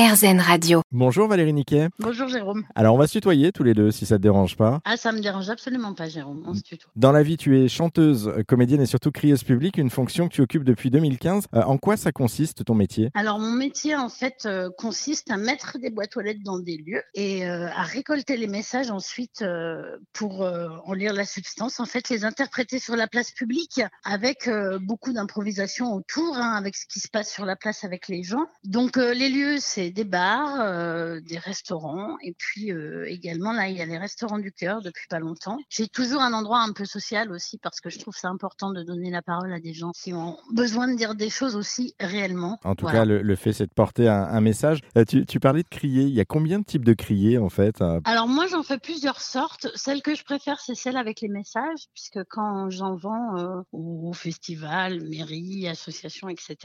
RZN Radio. Bonjour Valérie Niquet. Bonjour Jérôme. Alors on va se tutoyer tous les deux si ça te dérange pas. Ah ça me dérange absolument pas Jérôme, on se tutoie. Dans la vie tu es chanteuse, comédienne et surtout crieuse publique, une fonction que tu occupes depuis 2015. Euh, en quoi ça consiste ton métier? Alors mon métier en fait euh, consiste à mettre des boîtes aux lettres dans des lieux et euh, à récolter les messages ensuite euh, pour euh, en lire la substance, en fait les interpréter sur la place publique avec euh, beaucoup d'improvisation autour, hein, avec ce qui se passe sur la place avec les gens. Donc euh, les lieux c'est des bars, euh, des restaurants et puis euh, également là il y a les restaurants du cœur depuis pas longtemps. J'ai toujours un endroit un peu social aussi parce que je trouve ça important de donner la parole à des gens qui ont besoin de dire des choses aussi réellement. En tout Voilà. cas, le, le fait c'est de porter un, un message. Euh, tu, tu parlais de crier. Il y a combien de types de crier en fait Alors moi j'en fais plusieurs sortes. Celle que je préfère c'est celle avec les messages puisque quand j'en vends euh, au festival, mairie, association, etc.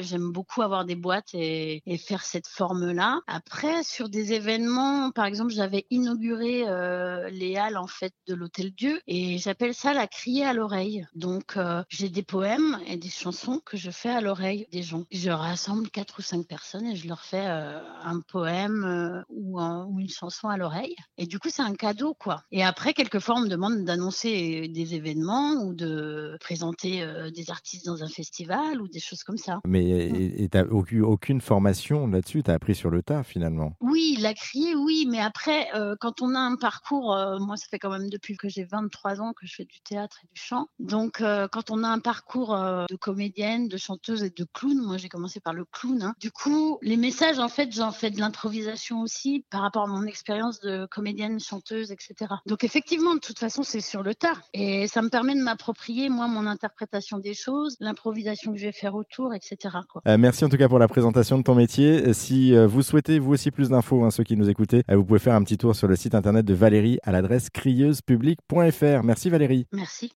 J'aime beaucoup avoir des boîtes et, et faire cette forme-là. Après sur des événements, par exemple j'avais inauguré euh, les halles en fait de l'Hôtel Dieu et j'appelle ça la crier à l'oreille. Donc euh, j'ai des poèmes et des chansons que je fais à l'oreille des gens. Je rassemble quatre ou cinq personnes et je leur fais euh, un poème ou, un- ou une chanson à l'oreille. Et du coup, c'est un cadeau, quoi. Et après, quelquefois, on me demande d'annoncer des événements ou de présenter des artistes dans un festival ou des choses comme ça. Mais et t'as aucune, aucune formation là-dessus. T'as appris sur le tas finalement. Oui, la crier, oui, mais après, euh, quand on a un parcours, euh, moi, ça fait quand même depuis que j'ai 23 ans que je fais du théâtre et du chant. Donc, euh, quand on a un parcours de comédienne, de chanteuse et de clown, moi, j'ai commencé par le clown. hein. Du coup, les messages, en fait, j'en fais de l'improvisation aussi par rapport à mon expérience de comédienne, chanteuse, etc. Donc, effectivement, de toute façon, c'est sur le tas. Et ça me permet de m'approprier, moi, mon interprétation des choses, l'improvisation que je vais faire autour, etc. Quoi. Merci en tout cas pour la présentation de ton métier. Euh, Euh, vous souhaitez vous aussi plus d'infos, hein, ceux qui nous écoutez, euh, vous pouvez faire un petit tour sur le site internet de Valérie à l'adresse crieuspublic.fr. Merci Valérie. Merci.